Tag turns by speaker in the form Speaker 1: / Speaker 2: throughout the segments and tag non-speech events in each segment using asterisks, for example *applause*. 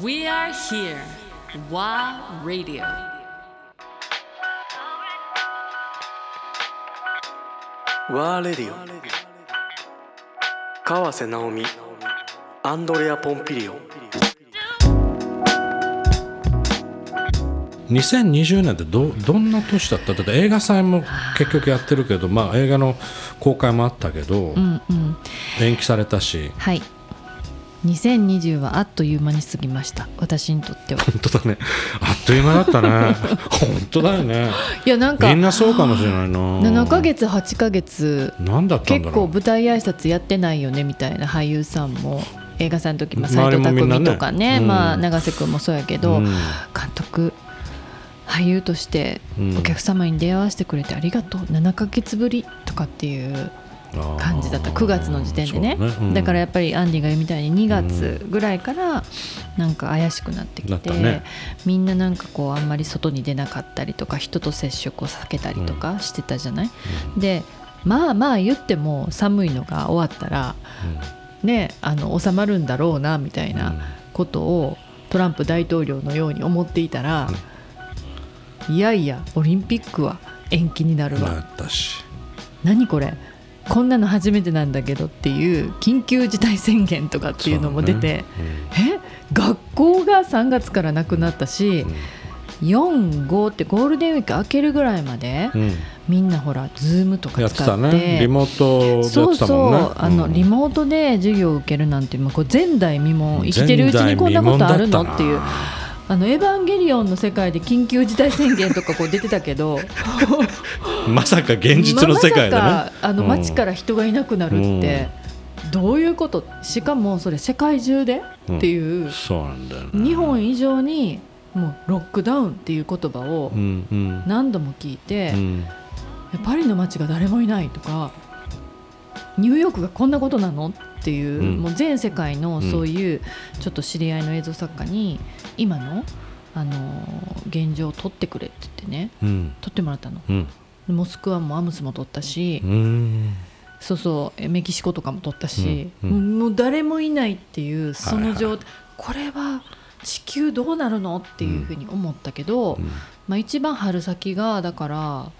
Speaker 1: We are here. WA Radio.
Speaker 2: ワーレディオ川瀬直美アンドレア・ポンピリオ
Speaker 3: 2020年ってどどんな年だった？だって映画祭も結局やってるけど、まあ、映画の公開もあったけど、
Speaker 4: うんうん。
Speaker 3: 延期されたし。
Speaker 4: はい2020はあっという間に過ぎました。私にとっては。
Speaker 3: 本当だね。あっという間だったね。*laughs* 本当だよね。
Speaker 4: いやなんか
Speaker 3: みんなそうかもしれないな。
Speaker 4: 7ヶ月8ヶ月
Speaker 3: 何だったんだ
Speaker 4: 結構舞台挨拶やってないよねみたいな俳優さんも映画祭の時も斎藤工とかね
Speaker 3: うん。
Speaker 4: まあ、永瀬君もそうやけど、
Speaker 3: うん。
Speaker 4: 監督俳優として
Speaker 3: うん。
Speaker 4: お客様に出会わせてくれてありがとう。7ヶ月ぶりとかっていう感じだった。
Speaker 3: あー。
Speaker 4: 9月の時点でね。
Speaker 3: そううん。
Speaker 4: だからやっぱりアンディが言うみたいに2月ぐらいからなんか怪しくなってき、
Speaker 3: てたね。
Speaker 4: みんななんかこうあんまり外に出なかったりとか人と接触を避けたりとかしてたじゃない、でまあまあ言っても寒いのが終わったらねあの収まるんだろうなみたいなことをトランプ大統領のように思っていたら、いやいやオリンピックは延期になるわ、
Speaker 3: なったし。
Speaker 4: 何これ？こんなの初めてなんだけどっていう緊急事態宣言とかっていうのも出て、え？学校が3月からなくなったし、45ってゴールデンウィーク明けるぐらいまで、
Speaker 3: うん。うん
Speaker 4: みんなほらズームとか
Speaker 3: やって
Speaker 4: 使って
Speaker 3: たね。リモート
Speaker 4: そうそう。あの、
Speaker 3: うん。
Speaker 4: リモートで授業を受けるなんてもうこう前代未聞。生きてるうちにこんなことあるの
Speaker 3: っ
Speaker 4: ていうあのエヴァンゲリオンの世界で緊急事態宣言とかこう出てたけど *laughs*
Speaker 3: まさか現実の世界でね、
Speaker 4: ままさかあの
Speaker 3: うん。
Speaker 4: 街から人がいなくなるって、どういうこと？しかもそれ世界中で？っていう、
Speaker 3: そうなんだよね。
Speaker 4: 日本以上にもうロックダウンっていう言葉を
Speaker 3: うんうん。
Speaker 4: 何度も聞いて、
Speaker 3: うん。
Speaker 4: パリの街が誰もいないとかニューヨークがこんなことなの？っていう、
Speaker 3: うん。
Speaker 4: もう全世界のそういうちょっと知り合いの映像作家に今の、あのー現状を撮ってくれって言ってね
Speaker 3: うん。
Speaker 4: 撮ってもらったの。
Speaker 3: うん。
Speaker 4: モスクワもアムスも撮ったし、
Speaker 3: うん
Speaker 4: そうそうえメキシコとかも撮ったし、
Speaker 3: うん。うん。
Speaker 4: もう誰もいないっていうその状
Speaker 3: はい
Speaker 4: 態、これは地球どうなるの？っていうふうに思ったけど、
Speaker 3: うん。
Speaker 4: まあ、一番春先がだから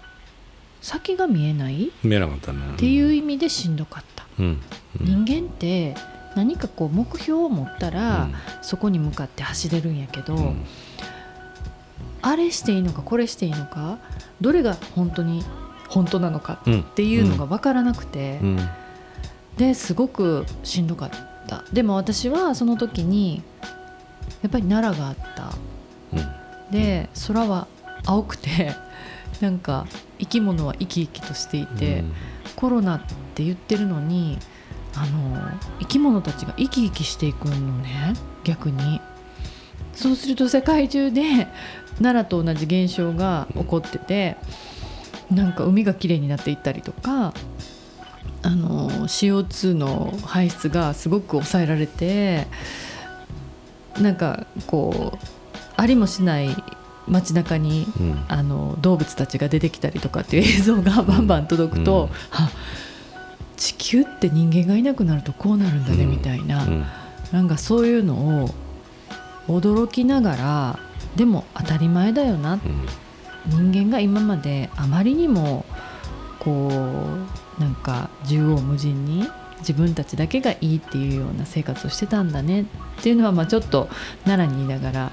Speaker 4: 先が見えない？
Speaker 3: 見えなかったね。
Speaker 4: っていう意味でしんどかった、
Speaker 3: うん。
Speaker 4: 人間って何かこう目標を持ったら、そこに向かって走れるんやけど、
Speaker 3: うん。
Speaker 4: あれしていいのかこれしていいのかどれが本当に本当なのか
Speaker 3: うん。
Speaker 4: っていうのが分からなくて、
Speaker 3: うん。
Speaker 4: ですごくしんどかった。でも私はその時にやっぱり奈良があった。
Speaker 3: うん。
Speaker 4: で空は青くてなんか生き物は生き生きとしていて、コロナって言ってるのにあの生き物たちが生き生きしていくのね逆に。そうすると世界中で奈良と同じ現象が起こっててなんか海がきれいになっていったりとかあの CO2 の排出がすごく抑えられてなんかこうありもしない街中に
Speaker 3: うん。
Speaker 4: あの動物たちが出てきたりとかっていう映像がバンバン届くと、
Speaker 3: うん。
Speaker 4: あ地球って人間がいなくなるとこうなるんだね
Speaker 3: うん。
Speaker 4: みたいな、
Speaker 3: うん。
Speaker 4: なんかそういうのを驚きながらでも当たり前だよな。人間が今まであまりにもこうなんか縦横無尽に自分たちだけがいいっていうような生活をしてたんだねっていうのはまあちょっと奈良にいながら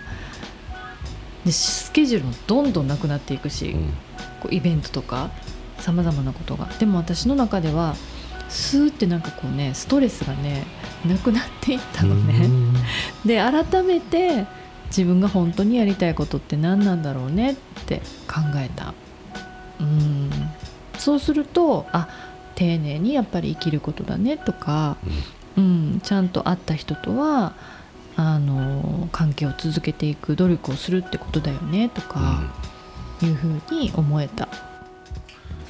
Speaker 4: でスケジュールもどんどんなくなっていくし、
Speaker 3: うん。
Speaker 4: こうイベントとかさまざまなことが。でも私の中ではスーってなんかこうねストレスがねなくなっていったのね。
Speaker 3: うん。*laughs*
Speaker 4: で改めて自分が本当にやりたいことって何なんだろうねって考えた。うん。そうするとあ丁寧にやっぱり生きることだねとか、うん、ちゃんと会った人とはあの関係を続けていく努力をするってことだよねとかいうふうに思えた。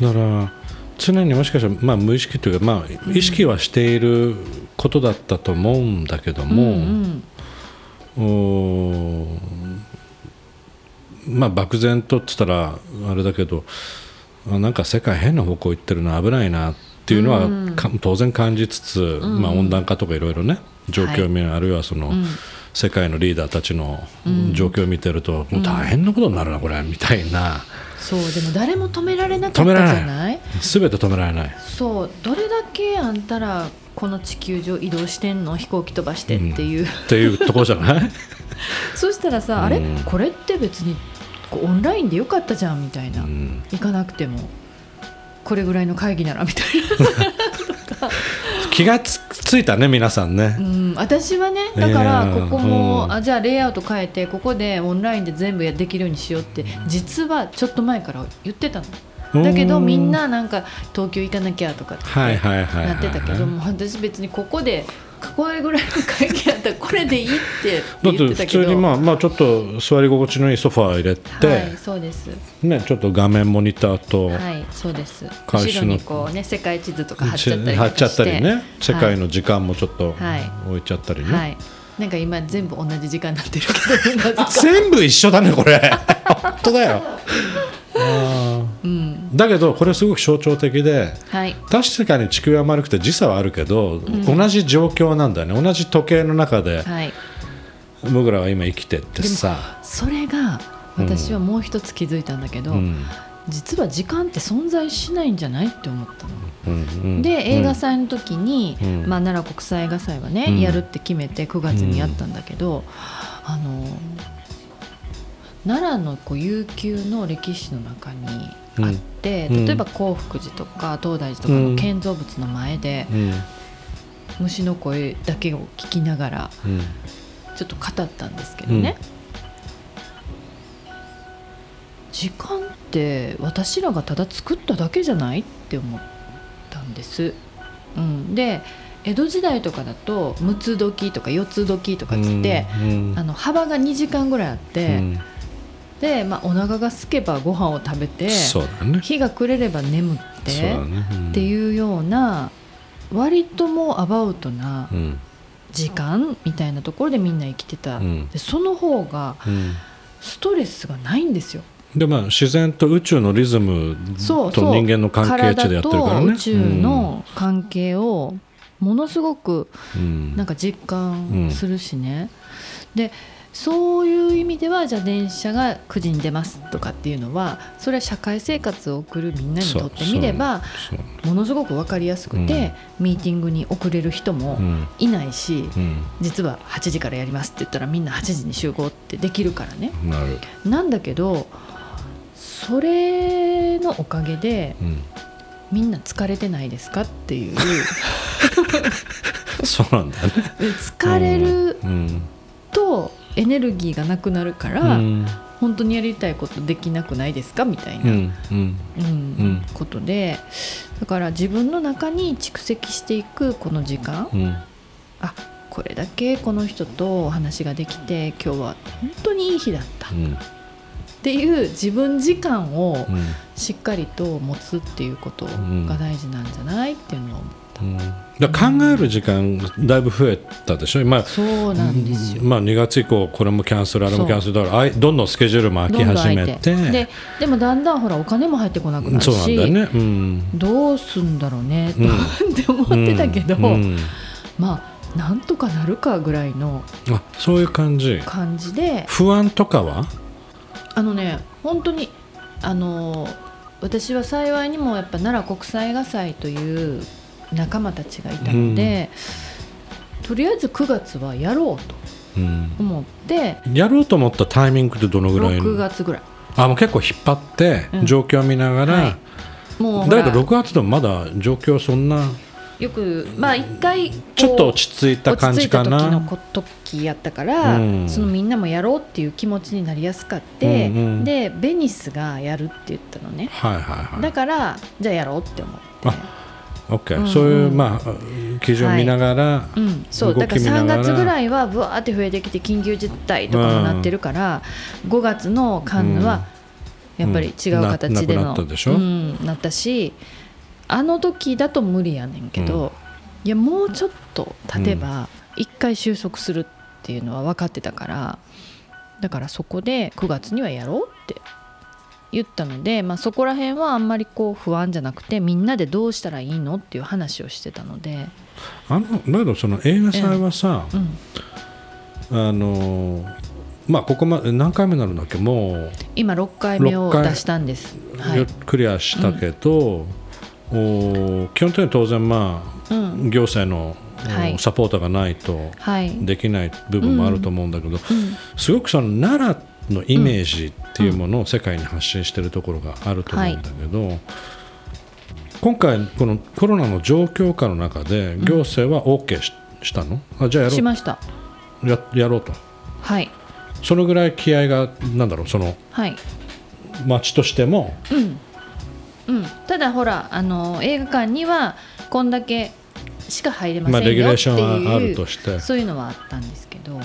Speaker 3: だから常にもしかしたら、まあ、無意識というか、まあ、意識はしていることだったと思うんだけども、
Speaker 4: うん
Speaker 3: おーまあ漠然とっつったらあれだけどあなんか世界変な方向行ってるな危ないなっていうのは、か当然感じつつ、まあ、温暖化とかいろいろね状況面、あるいはその、
Speaker 4: うん。
Speaker 3: 世界のリーダーたちの状況を見てると、もう大変なことになるなこれみたいな。
Speaker 4: そうでも誰も止められなかったじ
Speaker 3: 止められ
Speaker 4: ゃない。
Speaker 3: 全て止められない。
Speaker 4: そうどれだけあんたらこの地球上移動してんの？飛行機飛ばしてっていう、
Speaker 3: っていうところじゃない？*laughs*
Speaker 4: そしたらさ、あれ？
Speaker 3: うん。
Speaker 4: これって別にオンラインでよかったじゃんみたいな、
Speaker 3: うん。
Speaker 4: 行かなくてもこれぐらいの会議ならみたい *laughs*
Speaker 3: 気がつついたね皆さんね。
Speaker 4: な、う、ん、私はねだから
Speaker 3: ええ
Speaker 4: ここも、
Speaker 3: うん。
Speaker 4: あじゃあレイアウト変えてここでオンラインで全部やできるようにしようって実はちょっと前から言ってたの。だけど
Speaker 3: うん
Speaker 4: みんななんか東京行かなきゃとかってなってたけども私別にここでこれぐらいの会議やったらこれでいいって
Speaker 3: だっ
Speaker 4: 言っててたけど。
Speaker 3: 普通にまあまあちょっと座り心地のいいソファー入れて、
Speaker 4: はいそうです。
Speaker 3: ねちょっと画面モニターと、
Speaker 4: はいそうです。後ろにこうね世界地図とか貼っちゃったり
Speaker 3: 貼っちゃったりね。世界
Speaker 4: の
Speaker 3: の時間もちょっと
Speaker 4: はい。
Speaker 3: 置いちゃったりね、
Speaker 4: はい。なんか今全部同じ時間になってるけど *laughs*
Speaker 3: 全部一緒だねこれ。*laughs* 本当だよ *laughs* あーだけどこれすごく象徴的で
Speaker 4: はい。
Speaker 3: 確かに地球は丸くて時差はあるけど、同じ状況なんだよね。同じ時計の中で
Speaker 4: はい。
Speaker 3: 僕らは今生きてってさ、
Speaker 4: それが私はもう一つ気づいたんだけど、
Speaker 3: うん。
Speaker 4: 実は時間って存在しないんじゃないって思ったの。
Speaker 3: うんうん
Speaker 4: で映画祭の時に、
Speaker 3: うん。
Speaker 4: まあ、奈良国際映画祭はね、
Speaker 3: うん。
Speaker 4: やるって決めて9月にやったんだけど、あの奈良のこう悠久の歴史の中にあって、
Speaker 3: うん。
Speaker 4: 例えば興福寺とか東大寺とかの建造物の前で、
Speaker 3: うん。
Speaker 4: 虫の声だけを聞きながら
Speaker 3: うん。
Speaker 4: ちょっと語ったんですけどね、時間って私らがただ作っただけじゃないって思ったんです。うん、で江戸時代とかだと六つ時とか四つ時とかっつって、
Speaker 3: うん。
Speaker 4: あの幅が2時間ぐらいあって、
Speaker 3: うん
Speaker 4: で、まあ、お腹が空けばご飯を食べて
Speaker 3: そうだね。
Speaker 4: 日が暮れれば眠っ
Speaker 3: そう
Speaker 4: て
Speaker 3: だね、うん。
Speaker 4: っていうような割ともうアバウトな
Speaker 3: うん。
Speaker 4: 時間みたいなところでみんな生きてた、
Speaker 3: うん。
Speaker 4: でその方が
Speaker 3: うん。
Speaker 4: ストレスがないんですよ。
Speaker 3: でまあ自然と宇宙のリズムと
Speaker 4: そうそう。
Speaker 3: 人間の関係値でやってるからね。
Speaker 4: 体と宇宙の関係をものすごく
Speaker 3: うん。
Speaker 4: なんか実感するしね、でそういう意味ではじゃあ電車が9時に出ますとかっていうのはそれは社会生活を送るみんなにとってみればものすごく分かりやすくて、ミーティングに遅れる人も
Speaker 3: うん。
Speaker 4: いないし、
Speaker 3: うん。
Speaker 4: 実は8時からやりますって言ったらみんな8時に集合ってできるからね。
Speaker 3: な
Speaker 4: んだけどそれのおかげで
Speaker 3: うん。
Speaker 4: みんな疲れてないですかっていう。*laughs*
Speaker 3: そうなんだね。
Speaker 4: 疲れる
Speaker 3: うん。
Speaker 4: とエネルギーがなくなるか
Speaker 3: う
Speaker 4: ら、
Speaker 3: ん。
Speaker 4: 本当にやりたいことできなくないですか？みたいな、
Speaker 3: うんうん。
Speaker 4: うん
Speaker 3: うん。
Speaker 4: ことでだから自分の中に蓄積していくこの時間、
Speaker 3: うん。
Speaker 4: あこれだけこの人とお話ができて今日は本当にいい日だった。っ
Speaker 3: うん。
Speaker 4: ていう自分時間を
Speaker 3: うん。
Speaker 4: しっかりと持つっていうことが大事なんじゃない？っていうのは思った、
Speaker 3: うん。だから考える時間だいぶ増えたでしょ。今
Speaker 4: そうなんですよ、
Speaker 3: まあ、2月以降これもキャンセルあれもキャンセルだからあいどんどんスケジュールも空き始めて。
Speaker 4: ででもだんだんほらお金も入ってこなくなるし。
Speaker 3: そうなんだよね。うん。
Speaker 4: どうすんだろうね、
Speaker 3: うん。
Speaker 4: って思ってたけど、
Speaker 3: うん。うん
Speaker 4: まあなんとかなるかぐらいの
Speaker 3: あそういう感じ。
Speaker 4: 感じで。
Speaker 3: 不安とかは？
Speaker 4: あのね本当にあの私は幸いにもやっぱ奈良国際映画祭という仲間たちがいたので、とりあえず9月はやろうと
Speaker 3: うん。
Speaker 4: 思って
Speaker 3: やろうと思ったタイミングってどのぐらい
Speaker 4: 6月ぐらい。
Speaker 3: あもう結構引っ張って
Speaker 4: うん。
Speaker 3: 状況を見ながら、
Speaker 4: はい。もう
Speaker 3: だけど6月でもまだ状況そんな
Speaker 4: よくまあ一回
Speaker 3: ちょっと落ち着いた感じかな。
Speaker 4: 落ち着いた時のこ時やったから、
Speaker 3: うん。
Speaker 4: そのみんなもやろうっていう気持ちになりやすかって、
Speaker 3: うんうん。
Speaker 4: でベニスがやるって言ったのね。
Speaker 3: はいはいはい。
Speaker 4: だからじゃあやろうって思って。
Speaker 3: あ OK、
Speaker 4: うんうん。
Speaker 3: そういう、まあ、基準を見ながら、
Speaker 4: うん、そう。
Speaker 3: 動
Speaker 4: だから3
Speaker 3: き見ながら。
Speaker 4: 月ぐらいはぶわーって増えてきて緊急事態とかもなってるから、5月のカンヌはやっぱり違う形で
Speaker 3: うん。な
Speaker 4: の、
Speaker 3: なったで
Speaker 4: なったしあの時だと無理やねんけど、いやもうちょっと経てば1回収束するっていうのは分かってたからだからそこで9月にはやろうって言ったので、まあ、そこら辺はあんまりこう不安じゃなくてみんなでどうしたらいいのっていう話をしてたので、
Speaker 3: あのだけどその映画祭はさ、
Speaker 4: うん、
Speaker 3: あのまあここまで何回目になるんだっけ？もう
Speaker 4: 今6回目を出したんです、は
Speaker 3: よ
Speaker 4: い。
Speaker 3: クリアしたけど、お基本的には当然まあ、
Speaker 4: うん。
Speaker 3: 行政の、
Speaker 4: はい。
Speaker 3: サポートがないと
Speaker 4: はい。
Speaker 3: できない部分もあると思うんだけど、すごくその奈良のイメージっていうものを世界に発信しているところがあると思うんだけど、今回このコロナの状況下の中で行政は OK ししたの？あじゃあやろ
Speaker 4: しました。
Speaker 3: うややろうと。
Speaker 4: はい。
Speaker 3: そのぐらい気合がなんだろうその
Speaker 4: はい。
Speaker 3: 町としても？
Speaker 4: うん、ただほらあの映画館にはこんだけしか入れません
Speaker 3: まあレギュレ
Speaker 4: よって
Speaker 3: ーションはあ
Speaker 4: いう
Speaker 3: るとして。
Speaker 4: そういうのはあったんですけど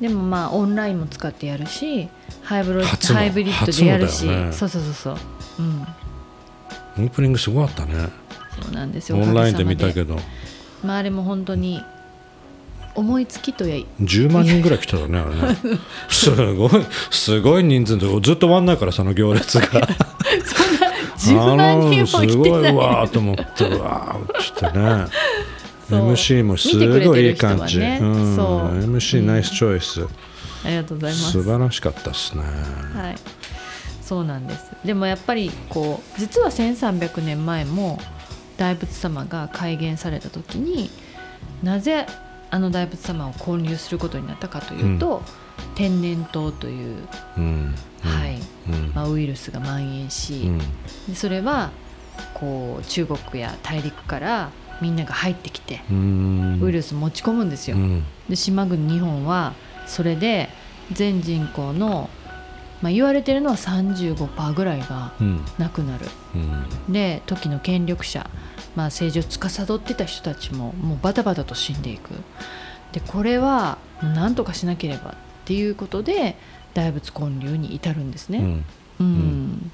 Speaker 4: でもまあオンラインも使ってやるしハイブロハイブリッドでやるし、
Speaker 3: ね。
Speaker 4: そうそうそうそう、うん、
Speaker 3: オープニングすごかったね。
Speaker 4: そうなんですよ
Speaker 3: オンラインで見た
Speaker 4: ど、
Speaker 3: けど
Speaker 4: まあ、あれも本当に思いつきとや
Speaker 3: 10万人ぐらい来たよねあれね。*laughs* すごいすごい人数でずっと終わんないからその行列が。*laughs*
Speaker 4: 10万人も来てない。
Speaker 3: ごいわーと思ってうわーちょっとね MC もすごいいい感じ、
Speaker 4: ね。
Speaker 3: うん、
Speaker 4: そう。
Speaker 3: MC ナイスチョイス、
Speaker 4: ありがとうございます。
Speaker 3: 素晴らしかったですね。
Speaker 4: はい、そうなんですでもやっぱりこう実は1300年前も大仏様が改元された時になぜあの大仏様を建立することになったかというと、天然痘という、
Speaker 3: うん。
Speaker 4: はい。
Speaker 3: うん。
Speaker 4: まあ、ウイルスが蔓延し、
Speaker 3: うん。
Speaker 4: でそれはこう中国や大陸からみんなが入ってきて、
Speaker 3: うん。
Speaker 4: ウイルス持ち込むんですよ。
Speaker 3: うん。
Speaker 4: で島国日本はそれで全人口の、まあ、言われてるのは35%ぐらいが
Speaker 3: うん。
Speaker 4: なくなる。
Speaker 3: うん。
Speaker 4: で時の権力者、まあ、政治を司ってた人たちももうバタバタと死んでいく。でこれはなんとかしなければっていうことで大仏建立に至るんですね。
Speaker 3: うん。
Speaker 4: うん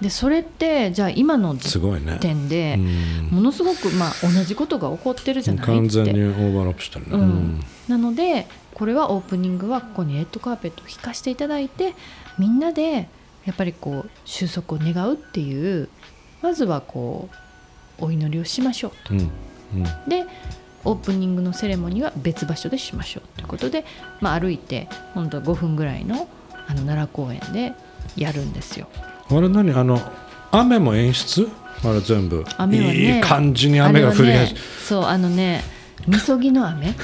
Speaker 4: でそれってじゃあ今の時点で
Speaker 3: うん。
Speaker 4: ものすごくまあ同じことが起こってるじゃない
Speaker 3: 完全にオーバーラップしてるね、
Speaker 4: うん。なのでこれはオープニングはここにレッドカーペットを引かせていただいてみんなでやっぱりこう収束を願うっていうまずはこうお祈りをしましょうと。
Speaker 3: うん。うん。
Speaker 4: でオープニングのセレモニーは別場所でしましょうということで、まあ、歩いて本当5分ぐらいのあの奈良公園でやるんですよ。
Speaker 3: あれ何？あの雨も演出？あれ全部。
Speaker 4: 雨はね。
Speaker 3: いい感じに雨が降り始
Speaker 4: ねそうあのねみそぎの雨？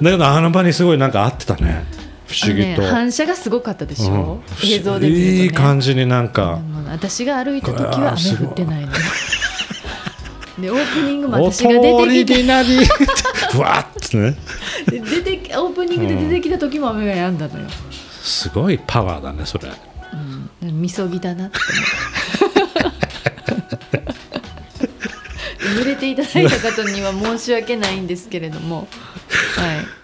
Speaker 3: だけどあの場にすごいなんか合ってたね。不思議と、
Speaker 4: ね、反射がすごかったでしょ、
Speaker 3: うん。
Speaker 4: 映像でね、
Speaker 3: いい感じになん
Speaker 4: で
Speaker 3: か
Speaker 4: も私が歩いた時は雨降ってないの。でオープニングも
Speaker 3: お
Speaker 4: 私が出てきて
Speaker 3: になり。*laughs* ふわっとね。
Speaker 4: で出てきオープニングで出てきた時も雨が止んだのよ、
Speaker 3: すごいパワーだねそれ
Speaker 4: うん、みそぎだなって思った。*laughs* 濡れていただいた方には申し訳ないんですけれども。はい